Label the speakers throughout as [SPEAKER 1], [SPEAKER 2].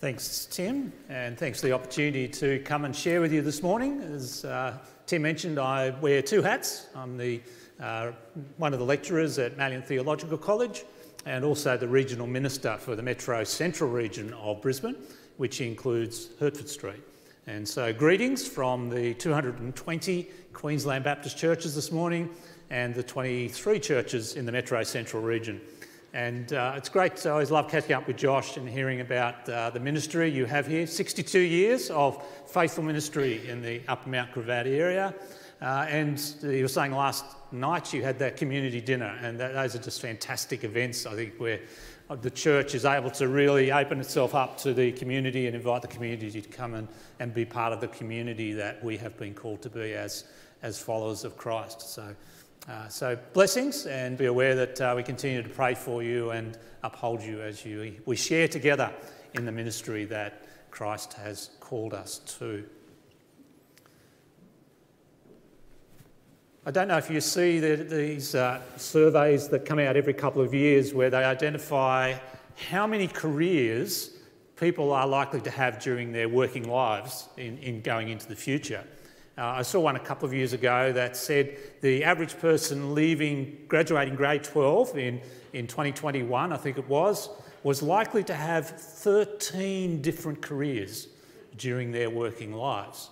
[SPEAKER 1] Thanks, Tim, and thanks for the opportunity to come and share with you this morning. As uh, Tim mentioned, I wear two hats. I'm the, uh, one of the lecturers at Malyon Theological College and also the regional minister for the Metro Central region of Brisbane, which includes Hertford Street. And so, greetings from the 220 Queensland Baptist churches this morning and the 23 churches in the Metro Central region. And uh, it's great. I always love catching up with Josh and hearing about uh, the ministry you have here. 62 years of faithful ministry in the Upper Mount Gravatt area. Uh, and you were saying last night you had that community dinner, and that, those are just fantastic events, I think, where the church is able to really open itself up to the community and invite the community to come and, and be part of the community that we have been called to be as, as followers of Christ. So uh, so blessings and be aware that uh, we continue to pray for you and uphold you as you, we share together in the ministry that Christ has called us to. I don't know if you see the, these uh, surveys that come out every couple of years where they identify how many careers people are likely to have during their working lives in, in going into the future. Uh, I saw one a couple of years ago that said the average person leaving, graduating grade 12 in, in 2021, I think it was, was likely to have 13 different careers during their working lives.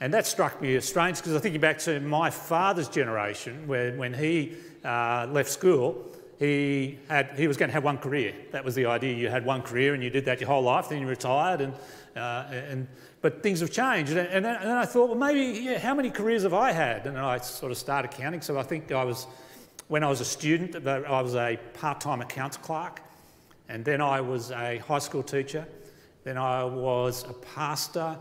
[SPEAKER 1] And that struck me as strange because I think back to my father's generation, where when he uh, left school, he, had, he was going to have one career. That was the idea. You had one career and you did that your whole life, then you retired. And, uh, and but things have changed. And, then, and then I thought, well, maybe, yeah, how many careers have I had? And I sort of started counting. So I think I was, when I was a student, I was a part time accounts clerk. And then I was a high school teacher. Then I was a pastor.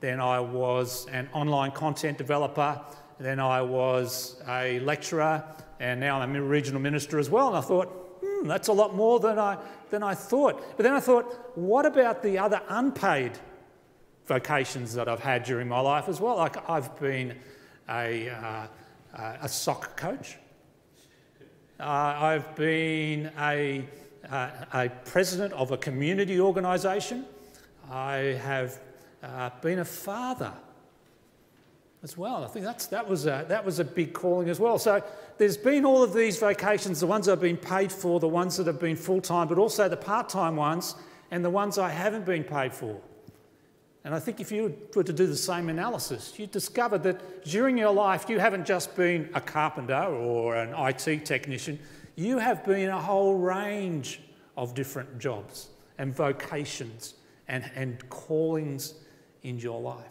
[SPEAKER 1] Then I was an online content developer. Then I was a lecturer. And now I'm a regional minister as well. And I thought, hmm, that's a lot more than I, than I thought. But then I thought, what about the other unpaid vocations that I've had during my life as well. Like I've been a, uh, a soccer coach. Uh, I've been a, uh, a president of a community organisation. I have uh, been a father as well. I think that's, that, was a, that was a big calling as well. So there's been all of these vocations, the ones have been paid for, the ones that have been full time, but also the part time ones and the ones I haven't been paid for. And I think if you were to do the same analysis, you'd discover that during your life, you haven't just been a carpenter or an IT technician, you have been a whole range of different jobs and vocations and, and callings in your life.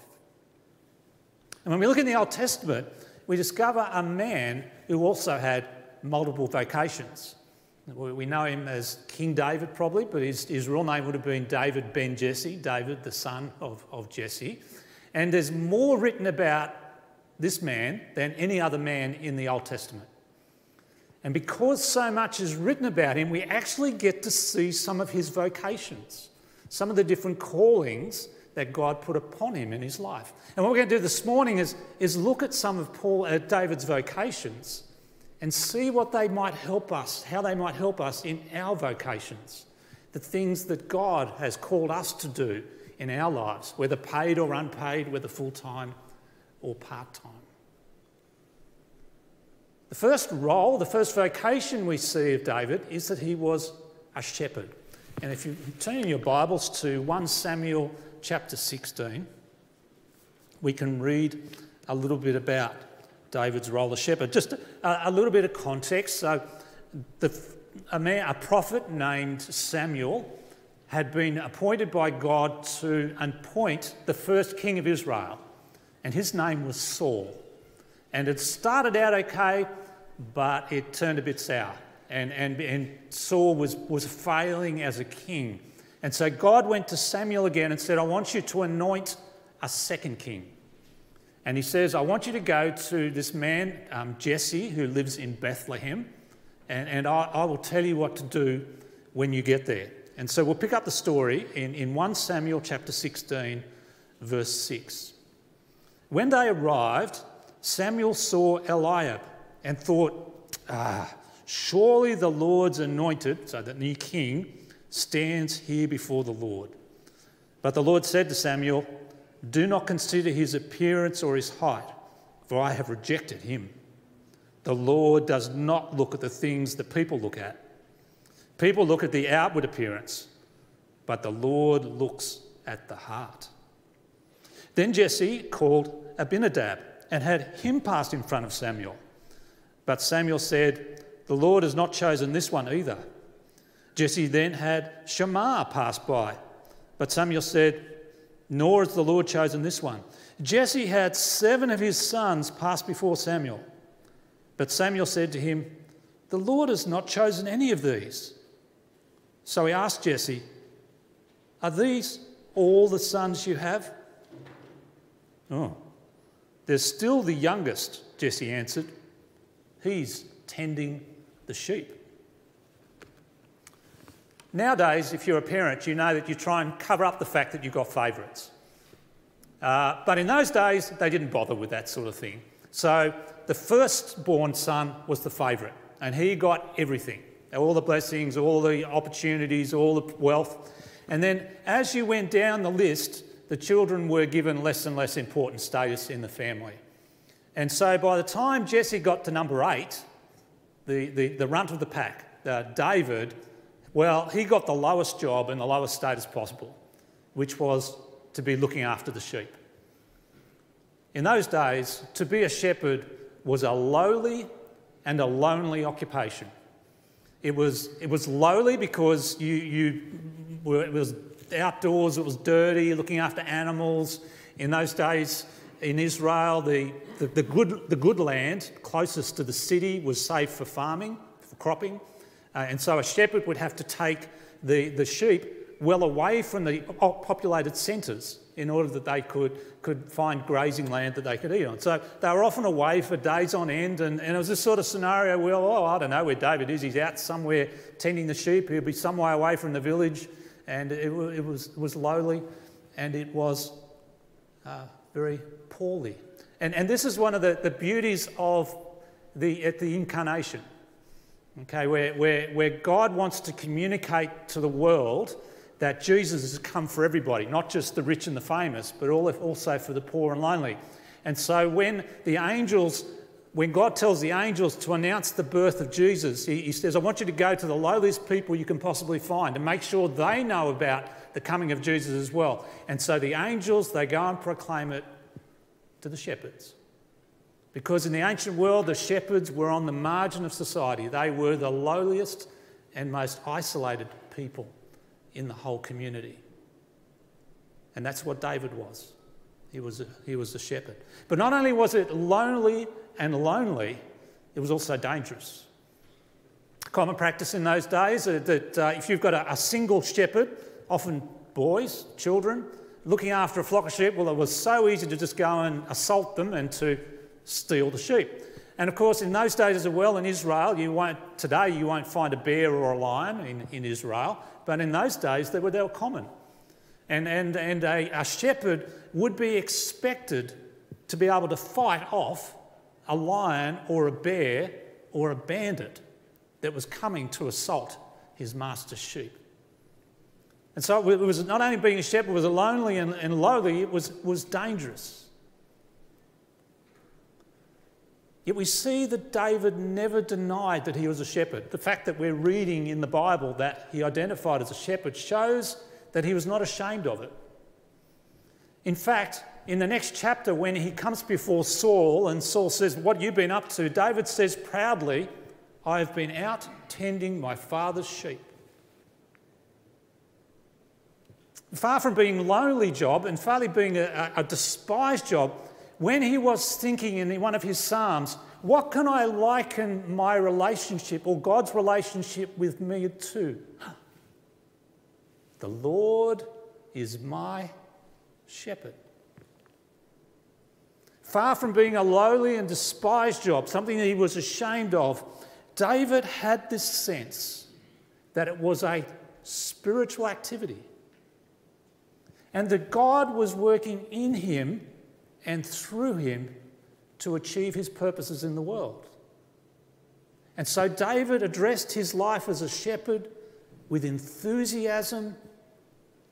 [SPEAKER 1] And when we look in the Old Testament, we discover a man who also had multiple vocations. We know him as King David, probably, but his, his real name would have been David ben Jesse, David, the son of, of Jesse. And there's more written about this man than any other man in the Old Testament. And because so much is written about him, we actually get to see some of his vocations, some of the different callings that God put upon him in his life. And what we're going to do this morning is, is look at some of Paul, uh, David's vocations and see what they might help us, how they might help us in our vocations, the things that God has called us to do in our lives, whether paid or unpaid, whether full time or part time. The first role, the first vocation we see of David is that he was a shepherd. And if you turn in your Bibles to 1 Samuel chapter 16, we can read a little bit about David's role as shepherd. Just a, a little bit of context. So, the, a, man, a prophet named Samuel had been appointed by God to appoint the first king of Israel, and his name was Saul. And it started out okay, but it turned a bit sour. And, and, and Saul was, was failing as a king. And so God went to Samuel again and said, I want you to anoint a second king. And he says, I want you to go to this man, um, Jesse, who lives in Bethlehem, and, and I, I, will tell you what to do when you get there. And so we'll pick up the story in, in 1 Samuel chapter 16, verse 6. When they arrived, Samuel saw Eliab and thought, ah, surely the Lord's anointed, so the new king, stands here before the Lord. But the Lord said to Samuel, Do not consider his appearance or his height, for I have rejected him. The Lord does not look at the things that people look at. People look at the outward appearance, but the Lord looks at the heart. Then Jesse called Abinadab and had him pass in front of Samuel. But Samuel said, The Lord has not chosen this one either. Jesse then had Shammah pass by. But Samuel said, Nor has the Lord chosen this one. Jesse had seven of his sons pass before Samuel. But Samuel said to him, The Lord has not chosen any of these. So he asked Jesse, Are these all the sons you have? Oh, there's still the youngest, Jesse answered. He's tending the sheep. Nowadays, if you're a parent, you know that you try and cover up the fact that you've got favourites. Uh, but in those days, they didn't bother with that sort of thing. So the firstborn son was the favourite, and he got everything all the blessings, all the opportunities, all the wealth. And then as you went down the list, the children were given less and less important status in the family. And so by the time Jesse got to number eight, the, the, the runt of the pack, uh, David, well, he got the lowest job and the lowest status possible, which was to be looking after the sheep. In those days, to be a shepherd was a lowly and a lonely occupation. It was, it was lowly because you, you were, it was outdoors, it was dirty, looking after animals. In those days in Israel, the, the, the, good, the good land closest to the city was safe for farming, for cropping. Uh, and so a shepherd would have to take the, the sheep well away from the populated centres in order that they could, could find grazing land that they could eat on. So they were often away for days on end, and, and it was this sort of scenario where, oh, I don't know where David is. He's out somewhere tending the sheep. He'll be some way away from the village and it, it, was, it was lowly and it was uh, very poorly. And, and this is one of the, the beauties of the, at the incarnation, okay, where, where, where God wants to communicate to the world that Jesus has come for everybody, not just the rich and the famous, but also for the poor and lonely. And so when the angels when God tells the angels to announce the birth of Jesus, he, he, says, I want you to go to the lowliest people you can possibly find and make sure they know about the coming of Jesus as well. And so the angels, they go and proclaim it to the shepherds. Because in the ancient world, the shepherds were on the margin of society. They were the lowliest and most isolated people in the whole community. And that's what David was. He was a, he was a shepherd. But not only was it lonely and lonely, it was also dangerous. Common practice in those days that uh, if you've got a, a single shepherd, often boys, children, looking after a flock of sheep, well, it was so easy to just go and assault them and to steal the sheep. And of course, in those days as well in Israel, you won't, today you won't find a bear or a lion in, in Israel, but in those days they were, they were common. And, and, and a, a shepherd would be expected to be able to fight off a lion or a bear or a bandit that was coming to assault his master's sheep. And so it was not only being a shepherd, it was lonely and, and lowly, it was, was dangerous. Yet we see that David never denied that he was a shepherd. The fact that we're reading in the Bible that he identified as a shepherd shows that he was not ashamed of it. In fact, in the next chapter, when he comes before Saul and Saul says, What you've been up to? David says proudly, I have been out tending my father's sheep. Far from being a lonely job and far from being a, a despised job, when he was thinking in one of his Psalms, what can I liken my relationship or God's relationship with me to? The Lord is my shepherd. Far from being a lowly and despised job, something he was ashamed of, David had this sense that it was a spiritual activity and that God was working in him and through him to achieve his purposes in the world. And so David addressed his life as a shepherd with enthusiasm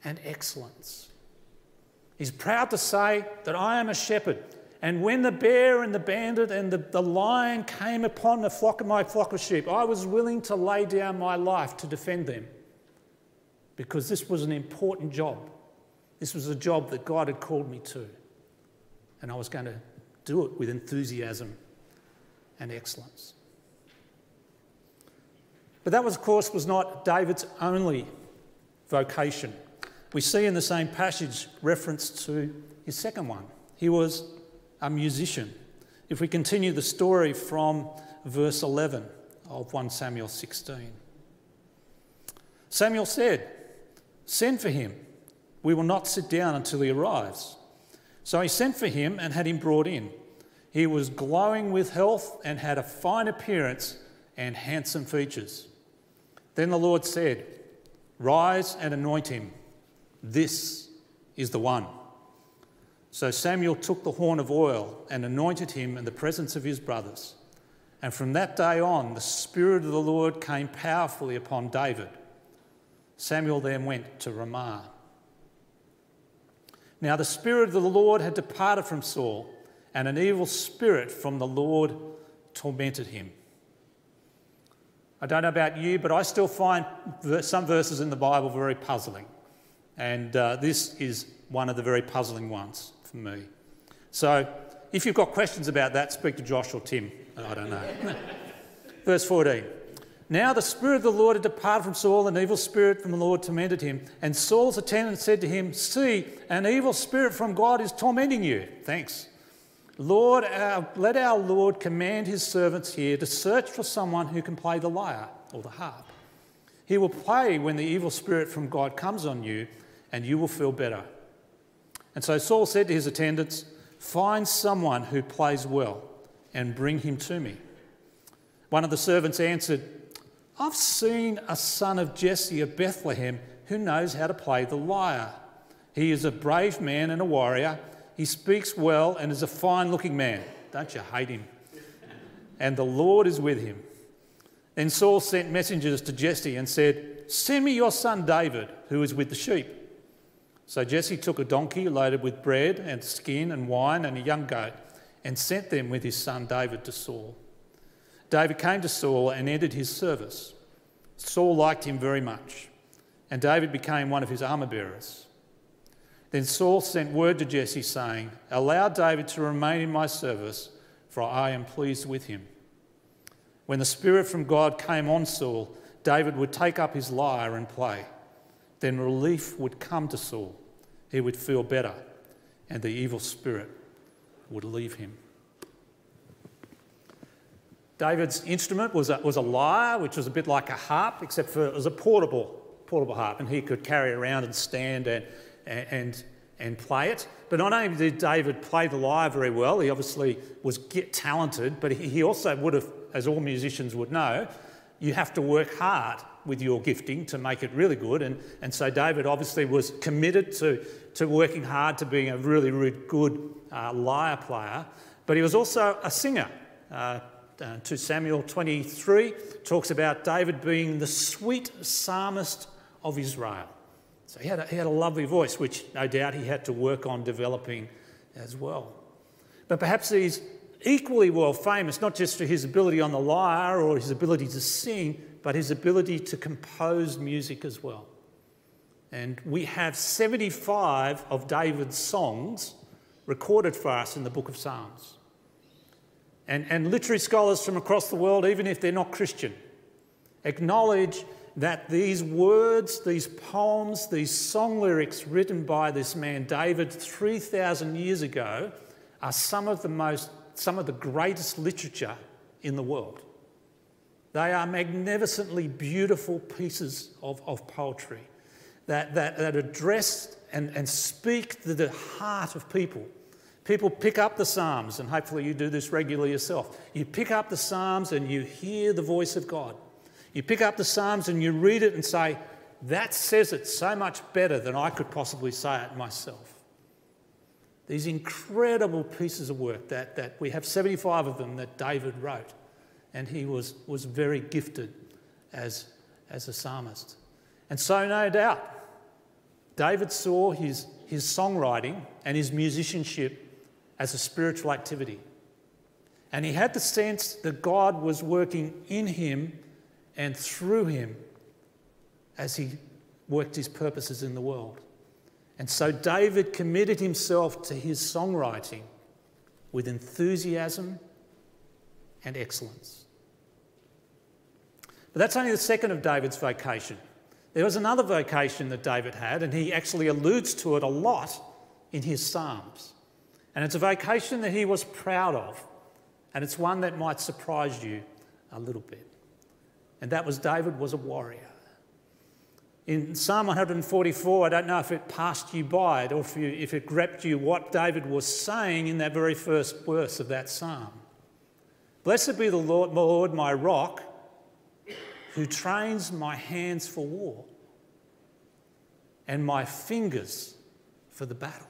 [SPEAKER 1] and excellence. He's proud to say that I am a shepherd. And when the bear and the bandit and the, the lion came upon the flock of my flock of sheep, I was willing to lay down my life to defend them because this was an important job. This was a job that God had called me to. And I was going to do it with enthusiasm and excellence. But that was, of course, was not David's only vocation. We see in the same passage reference to his second one. He was a musician. If we continue the story from verse 11 of 1 Samuel 16, Samuel said, Send for him. We will not sit down until he arrives. So he sent for him and had him brought in. He was glowing with health and had a fine appearance and handsome features. Then the Lord said, Rise and anoint him. This is the one. So Samuel took the horn of oil and anointed him in the presence of his brothers. And from that day on, the Spirit of the Lord came powerfully upon David. Samuel then went to Ramah. Now the Spirit of the Lord had departed from Saul and an evil spirit from the Lord tormented him. I don't know about you, but I still find some verses in the Bible very puzzling. And uh, this is one of the very puzzling ones for me. So if you've got questions about that, speak to Josh or Tim. I don't know. Verse 14. Now the Spirit of the Lord had departed from Saul, and an evil spirit from the Lord tormented him. And Saul's attendant said to him, See, an evil spirit from God is tormenting you. Thanks. Lord, our, let our Lord command his servants here to search for someone who can play the lyre or the harp. He will play when the evil spirit from God comes on you, and you will feel better. And so Saul said to his attendants, Find someone who plays well and bring him to me. One of the servants answered, I've seen a son of Jesse of Bethlehem who knows how to play the lyre. He is a brave man and a warrior he speaks well and is a fine looking man. Don't you hate him? And the Lord is with him. Then Saul sent messengers to Jesse and said, Send me your son David, who is with the sheep. So Jesse took a donkey loaded with bread and skin and wine and a young goat and sent them with his son David to Saul. David came to Saul and entered his service. Saul liked him very much, and David became one of his armour bearers. Then Saul sent word to Jesse, saying, Allow David to remain in my service, for I am pleased with him. When the Spirit from God came on Saul, David would take up his lyre and play. Then relief would come to Saul. He would feel better, and the evil spirit would leave him. David's instrument was a, was a lyre, which was a bit like a harp, except for it was a portable, portable harp, and he could carry around and stand and, and, and play it. But not only did David play the lyre very well, he obviously was get talented, but he also would have, as all musicians would know, you have to work hard with your gifting to make it really good. And, and so David obviously was committed to, to working hard to being a really, really good uh, lyre player, but he was also a singer. Uh, uh, 2 Samuel 23 talks about David being the sweet psalmist of Israel. So he had, a, he had a lovely voice, which no doubt he had to work on developing as well. But perhaps he's equally well famous, not just for his ability on the lyre or his ability to sing, but his ability to compose music as well. And we have 75 of David's songs recorded for us in the book of Psalms. And, and literary scholars from across the world, even if they're not Christian, acknowledge that these words, these poems, these song lyrics written by this man David 3,000 years ago are some of the most, some of the greatest literature in the world. They are magnificently beautiful pieces of, of poetry that, that, that address and, and speak to the heart of people. People pick up the Psalms, and hopefully you do this regularly yourself. You pick up the Psalms and you hear the voice of God. You pick up the Psalms and you read it and say, that says it so much better than I could possibly say it myself. These incredible pieces of work that, that we have 75 of them that David wrote, and he was, was very gifted as, as a psalmist. And so, no doubt, David saw his his songwriting and his musicianship as a spiritual activity. And he had the sense that God was working in him and through him as he worked his purposes in the world. And so David committed himself to his songwriting with enthusiasm and excellence. But that's only the second of David's vocation. There was another vocation that David had, and he actually alludes to it a lot in his Psalms. And it's a vocation that he was proud of, and it's one that might surprise you a little bit. And that was David was a warrior. In Psalm 144, I don't know if it passed you by or if, you, if it gripped you what David was saying in that very first verse of that psalm. Blessed be the Lord, Lord, my rock, who trains my hands for war and my fingers for the battle.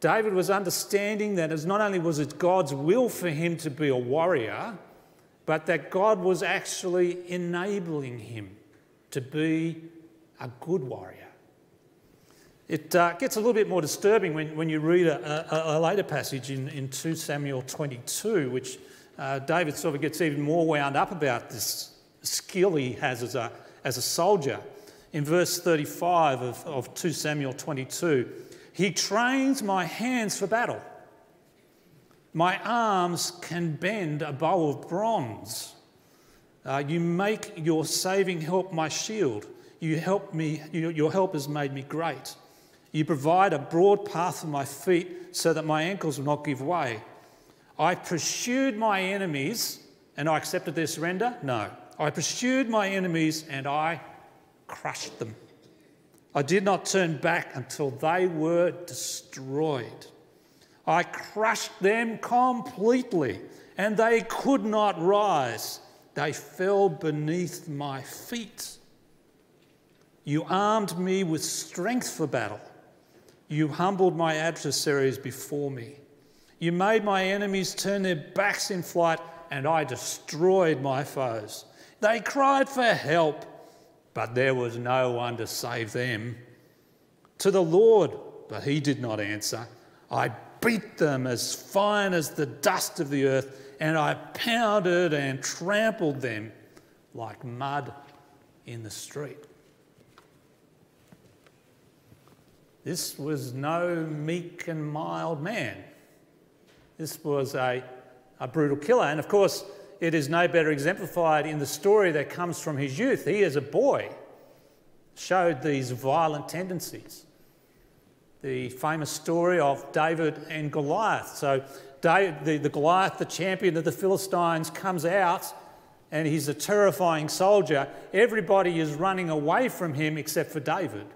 [SPEAKER 1] David was understanding that as not only was it God's will for him to be a warrior, but that God was actually enabling him to be a good warrior. It uh, gets a little bit more disturbing when, when you read a, a, a later passage in, in 2 Samuel 22, which uh, David sort of gets even more wound up about this skill he has as a, as a soldier. In verse 35 of, of 2 Samuel 22, he trains my hands for battle. My arms can bend a bow of bronze. Uh, you make your saving help my shield. You help me, you, your help has made me great. You provide a broad path for my feet so that my ankles will not give way. I pursued my enemies and I accepted their surrender? No. I pursued my enemies and I crushed them. I did not turn back until they were destroyed. I crushed them completely and they could not rise. They fell beneath my feet. You armed me with strength for battle. You humbled my adversaries before me. You made my enemies turn their backs in flight, and I destroyed my foes. They cried for help, but there was no one to save them. To the Lord, but he did not answer. I beat them as fine as the dust of the earth and I pounded and trampled them like mud in the street. This was no meek and mild man. This was a, a brutal killer. And of course, it is no better exemplified in the story that comes from his youth. He, as a boy, showed these violent tendencies. The famous story of David and Goliath. So, David, the, the Goliath, the champion of the Philistines, comes out and he's a terrifying soldier. Everybody is running away from him except for David.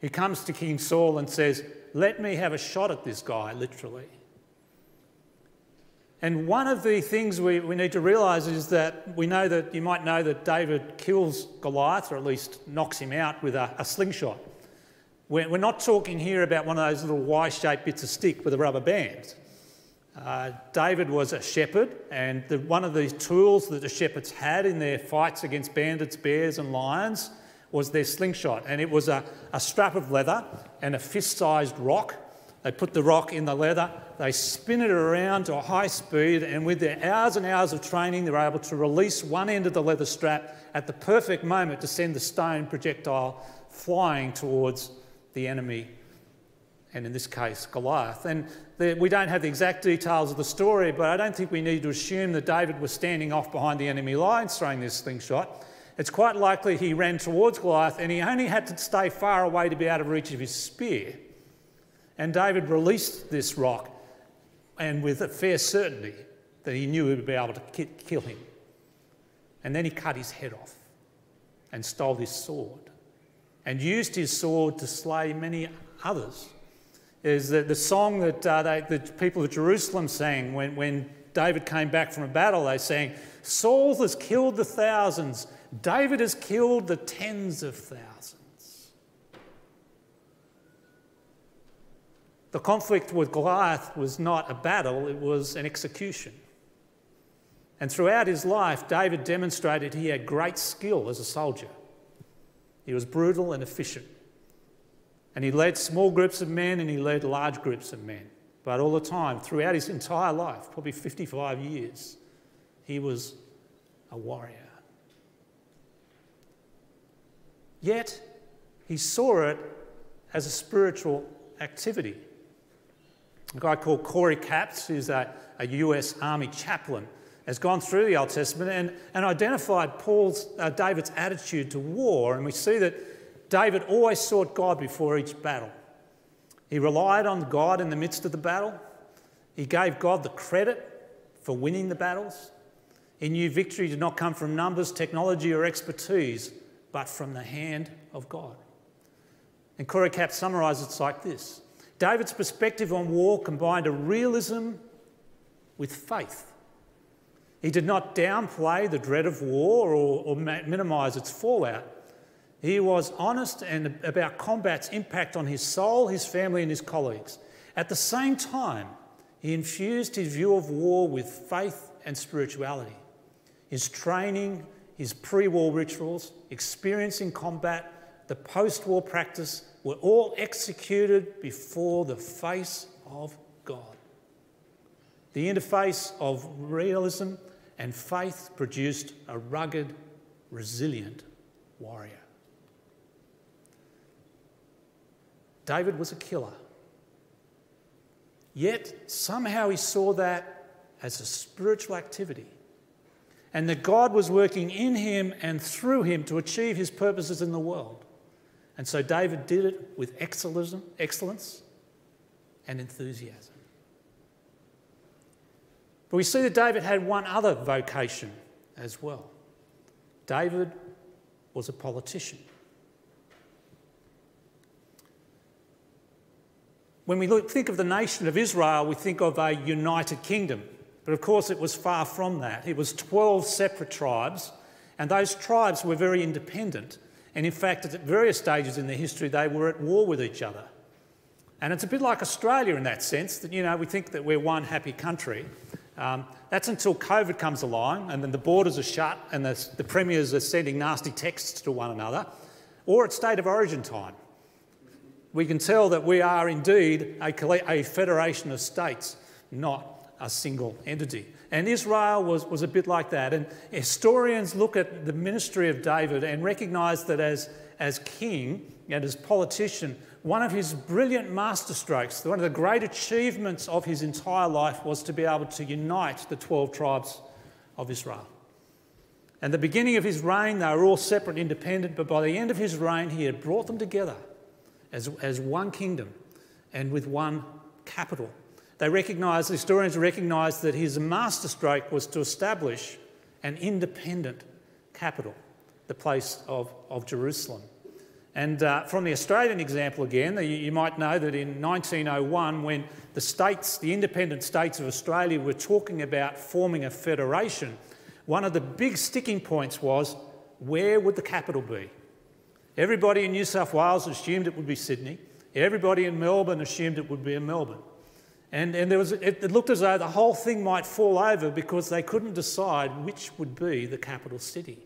[SPEAKER 1] He comes to King Saul and says, Let me have a shot at this guy, literally. And one of the things we, we need to realise is that we know that you might know that David kills Goliath, or at least knocks him out with a, a slingshot. We're, we're not talking here about one of those little Y shaped bits of stick with a rubber band. Uh, David was a shepherd, and the, one of the tools that the shepherds had in their fights against bandits, bears, and lions was their slingshot. And it was a, a strap of leather and a fist sized rock. They put the rock in the leather, they spin it around to a high speed, and with their hours and hours of training, they're able to release one end of the leather strap at the perfect moment to send the stone projectile flying towards the enemy and in this case, Goliath. And the, we don't have the exact details of the story, but I don't think we need to assume that David was standing off behind the enemy lines throwing this slingshot. It's quite likely he ran towards Goliath and he only had to stay far away to be out of reach of his spear. And David released this rock, and with a fair certainty that he knew he would be able to kill him. And then he cut his head off and stole his sword and used his sword to slay many others is the, the song that uh, they, the people of Jerusalem sang when, when David came back from a battle. They sang, Saul has killed the thousands, David has killed the tens of thousands. The conflict with Goliath was not a battle, it was an execution. And throughout his life, David demonstrated he had great skill as a soldier. He was brutal and efficient. And he led small groups of men and he led large groups of men. But all the time, throughout his entire life, probably 55 years, he was a warrior. Yet, he saw it as a spiritual activity. A guy called Corey Capps, who's a, a US Army chaplain, has gone through the Old Testament and, and identified Paul's, uh, David's attitude to war. And we see that David always sought God before each battle. He relied on God in the midst of the battle. He gave God the credit for winning the battles. He knew victory did not come from numbers, technology, or expertise, but from the hand of God. And Corey Capps summarises it like this David's perspective on war combined a realism with faith. He did not downplay the dread of war or, or minimise its fallout. He was honest and about combat's impact on his soul, his family, and his colleagues. At the same time, he infused his view of war with faith and spirituality. His training, his pre war rituals, experience in combat, the post war practice were all executed before the face of God. The interface of realism and faith produced a rugged, resilient warrior. David was a killer. Yet somehow he saw that as a spiritual activity. And that God was working in him and through him to achieve his purposes in the world. And so David did it with excellence and enthusiasm. But we see that David had one other vocation as well. David was a politician. When we look, think of the nation of Israel, we think of a united kingdom. But of course, it was far from that. It was 12 separate tribes, and those tribes were very independent. And in fact, at various stages in their history, they were at war with each other. And it's a bit like Australia in that sense that, you know, we think that we're one happy country. Um, that's until COVID comes along and then the borders are shut and the, the premiers are sending nasty texts to one another, or at state of origin time. We can tell that we are indeed a, a federation of states, not a single entity. And Israel was, was a bit like that. And historians look at the ministry of David and recognise that as, as king and as politician, one of his brilliant masterstrokes, one of the great achievements of his entire life, was to be able to unite the 12 tribes of Israel. And the beginning of his reign, they were all separate, independent, but by the end of his reign, he had brought them together as, as one kingdom and with one capital. They recognize, historians recognize that his masterstroke was to establish an independent capital, the place of, of Jerusalem. And uh, from the Australian example again, you, you might know that in 1901, when the states, the independent states of Australia, were talking about forming a federation, one of the big sticking points was where would the capital be? Everybody in New South Wales assumed it would be Sydney. Everybody in Melbourne assumed it would be in Melbourne. And, and there was, it, it looked as though the whole thing might fall over because they couldn't decide which would be the capital city.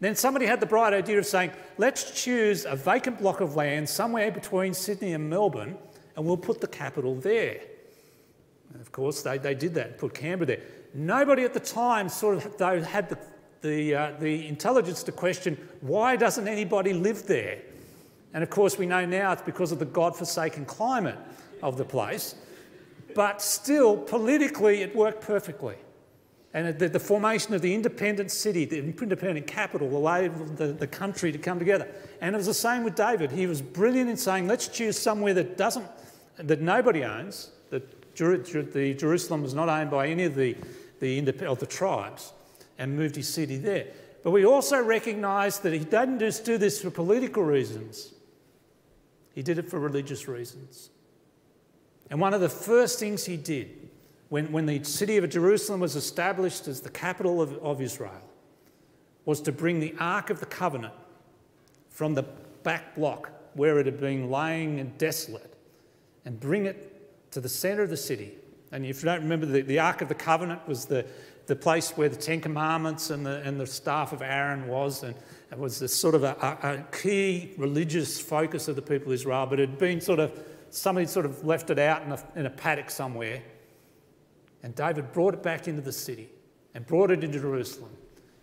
[SPEAKER 1] Then somebody had the bright idea of saying, let's choose a vacant block of land somewhere between Sydney and Melbourne, and we'll put the capital there. And of course, they, they did that, and put Canberra there. Nobody at the time sort of though had the, the, uh, the intelligence to question why doesn't anybody live there? And of course, we know now it's because of the God-forsaken climate of the place. But still, politically, it worked perfectly. And the, the, formation of the independent city, the independent capital, allowed the, the country to come together. And it was the same with David. He was brilliant in saying, let's choose somewhere that doesn't, that nobody owns, that the Jerusalem was not owned by any of the, the, of the tribes, and moved his city there. But we also recognise that he didn't just do this for political reasons, he did it for religious reasons. And one of the first things he did when, when the city of Jerusalem was established as the capital of, of Israel, was to bring the Ark of the Covenant from the back block where it had been lying and desolate and bring it to the centre of the city. And if you don't remember, the, the Ark of the Covenant was the, the place where the Ten Commandments and the, and the staff of Aaron was, and it was this sort of a, a, key religious focus of the people of Israel, but it had been sort of, somebody sort of left it out in a, in a paddock somewhere. And David brought it back into the city and brought it into Jerusalem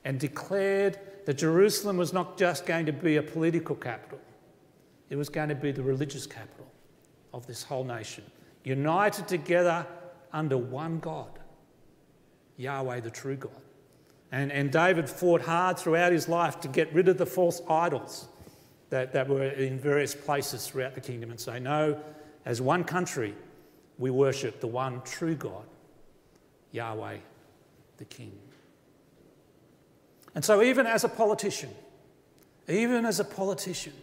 [SPEAKER 1] and declared that Jerusalem was not just going to be a political capital, it was going to be the religious capital of this whole nation, united together under one God, Yahweh, the true God. And, and David fought hard throughout his life to get rid of the false idols that, that were in various places throughout the kingdom and say, No, as one country, we worship the one true God, Yahweh, the King. And so, even as a politician, even as a politician,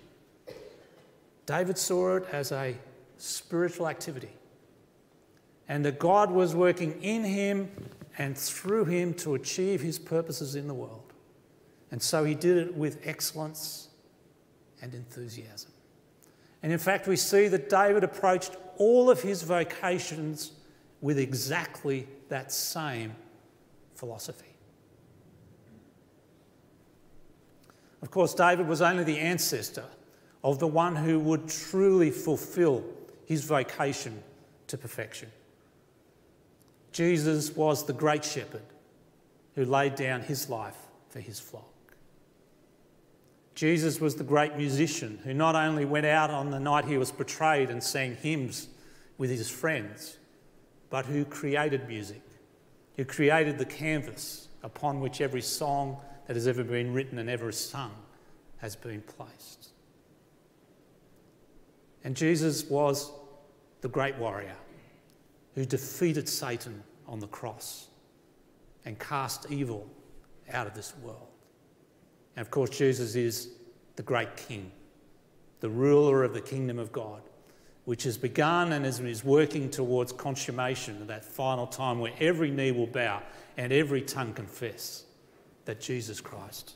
[SPEAKER 1] David saw it as a spiritual activity. And that God was working in him and through him to achieve his purposes in the world. And so he did it with excellence and enthusiasm. And in fact, we see that David approached all of his vocations with exactly that same philosophy. Of course, David was only the ancestor of the one who would truly fulfill his vocation to perfection. Jesus was the great shepherd who laid down his life for his flock. Jesus was the great musician who not only went out on the night he was betrayed and sang hymns with his friends, but who created music, who created the canvas upon which every song that has ever been written and ever sung has been placed. And Jesus was the great warrior who defeated Satan on the cross and cast evil out of this world. And of course, Jesus is the great king, the ruler of the kingdom of God, which has begun and is working towards consummation that final time where every knee will bow and every tongue confess that Jesus Christ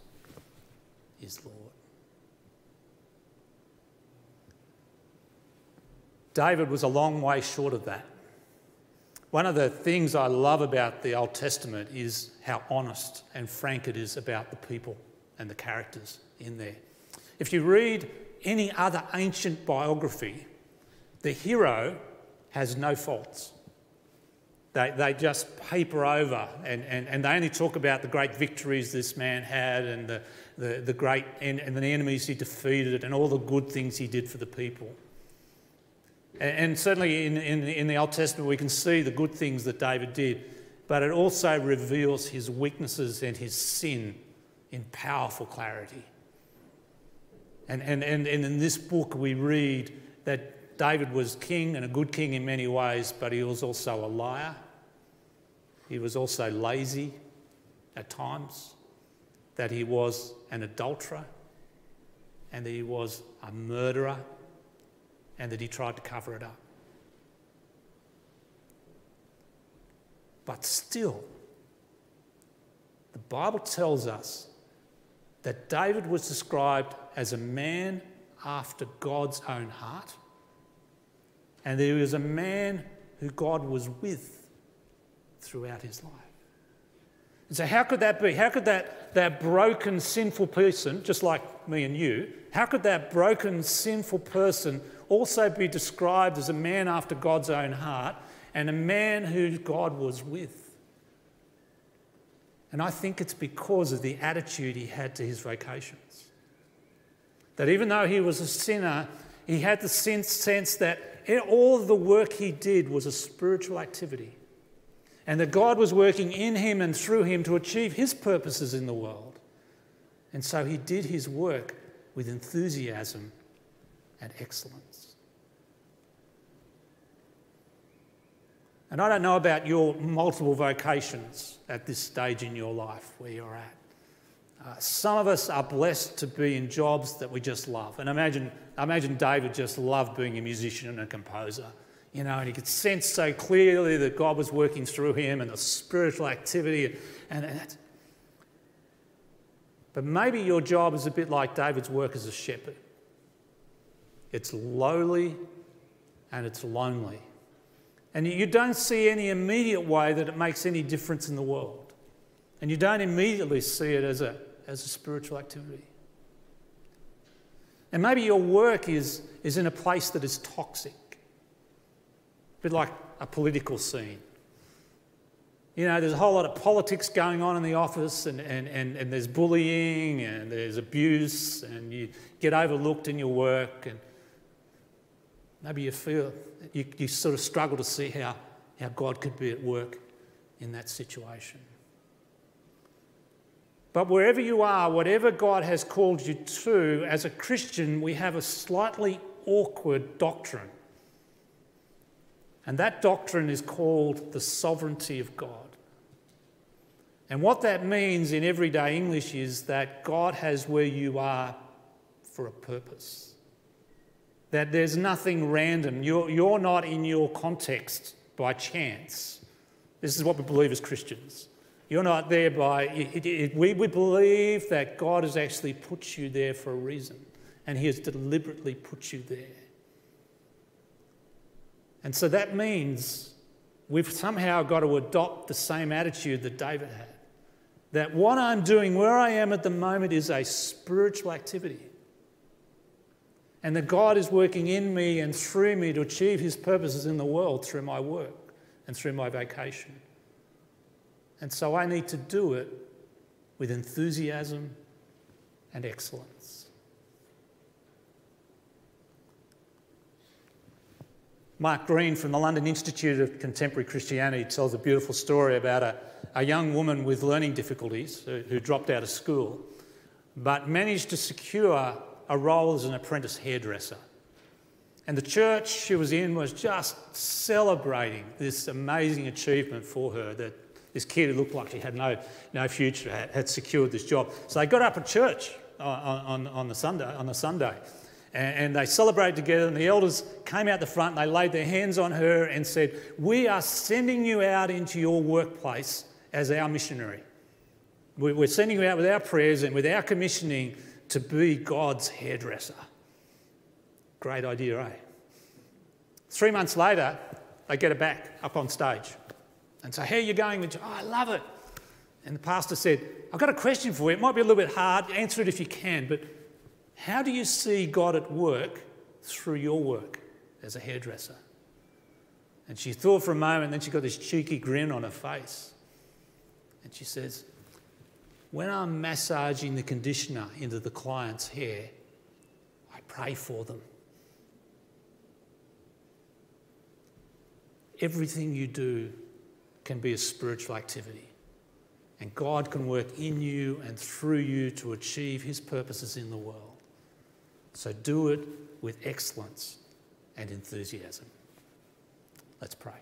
[SPEAKER 1] is Lord. David was a long way short of that. One of the things I love about the Old Testament is how honest and frank it is about the people and the characters in there. If you read any other ancient biography, the hero has no faults. They, they just paper over and, and, and they only talk about the great victories this man had and the, the, the great and, and the enemies he defeated and all the good things he did for the people. And certainly in, in, in, the Old Testament, we can see the good things that David did, but it also reveals his weaknesses and his sin in powerful clarity. And, and, and, and in this book, we read that David was king and a good king in many ways, but he was also a liar. He was also lazy at times, that he was an adulterer, and that he was a murderer and that he tried to cover it up. But still, the Bible tells us that David was described as a man after God's own heart, and that he was a man who God was with throughout his life. And so, how could that be? How could that, that broken, sinful person, just like me and you, how could that broken, sinful person also be described as a man after God's own heart and a man who God was with. And I think it's because of the attitude he had to his vocations. That even though he was a sinner, he had the sense that all the work he did was a spiritual activity. And that God was working in him and through him to achieve his purposes in the world. And so he did his work with enthusiasm and excellence. And I don't know about your multiple vocations at this stage in your life where you're at. Uh, some of us are blessed to be in jobs that we just love. And imagine, imagine David just loved being a musician and a composer. You know, and he could sense so clearly that God was working through him and the spiritual activity. And, and but maybe your job is a bit like David's work as a shepherd. It's lowly and it's lonely. And you don't see any immediate way that it makes any difference in the world. And you don't immediately see it as a, as a spiritual activity. And maybe your work is, is in a place that is toxic, a bit like a political scene. You know, there's a whole lot of politics going on in the office, and, and, and, and there's bullying, and there's abuse, and you get overlooked in your work, and maybe you feel you, you sort of struggle to see how, how God could be at work in that situation. But wherever you are, whatever God has called you to, as a Christian, we have a slightly awkward doctrine. And that doctrine is called the sovereignty of God. And what that means in everyday English is that God has where you are for a purpose. That there's nothing random. You're, you're not in your context by chance. This is what we believe as Christians. You're not there by. It, it, it, we, we believe that God has actually put you there for a reason, and He has deliberately put you there. And so that means we've somehow got to adopt the same attitude that David had that what I'm doing, where I am at the moment, is a spiritual activity. And that God is working in me and through me to achieve his purposes in the world through my work and through my vocation. And so I need to do it with enthusiasm and excellence. Mark Greene from the London Institute of Contemporary Christianity tells a beautiful story about a a young woman with learning difficulties who, who dropped out of school, but managed to secure a role as an apprentice hairdresser. And the church she was in was just celebrating this amazing achievement for her that this kid who looked like she had no, no future had, had secured this job. So they got up at church on, on, on the Sunday, on the Sunday and, and they celebrated together. And the elders came out the front and they laid their hands on her and said, We are sending you out into your workplace as our missionary. We're sending you out with our prayers and with our commissioning to be God's hairdresser. Great idea, eh? Three months later, they get her back up on stage and say, How are you going? oh, I love it. And the pastor said, I've got a question for you. It might be a little bit hard. Answer it if you can. But how do you see God at work through your work as a hairdresser? And she thought for a moment, then she got this cheeky grin on her face. And she says, When I'm massaging the conditioner into the client's hair, I pray for them. Everything you do can be a spiritual activity. And God can work in you and through you to achieve His purposes in the world. So do it with excellence and enthusiasm. Let's pray.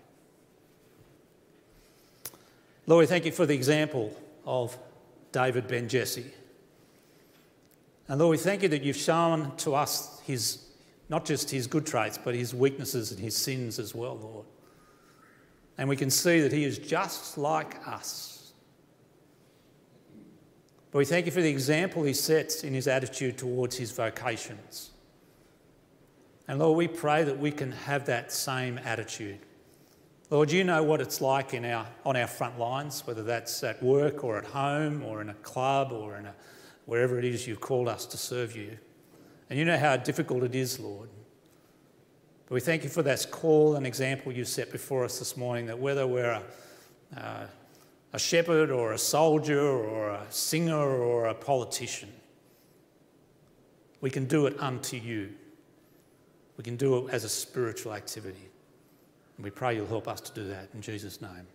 [SPEAKER 1] Lord, we thank you for the example of David Ben Jesse. And Lord, we thank you that you've shown to us his, not just his good traits, but his weaknesses and his sins as well, Lord. And we can see that he is just like us. But we thank you for the example he sets in his attitude towards his vocations. And Lord, we pray that we can have that same attitude Lord, you know what it's like in our, on our front lines, whether that's at work or at home or in a club or in a, wherever it is you've called us to serve you. And you know how difficult it is, Lord. But we thank you for that call and example you set before us this morning that whether we're a, uh, a shepherd or a soldier or a singer or a politician, we can do it unto you. We can do it as a spiritual activity. We pray you'll help us to do that in Jesus' name.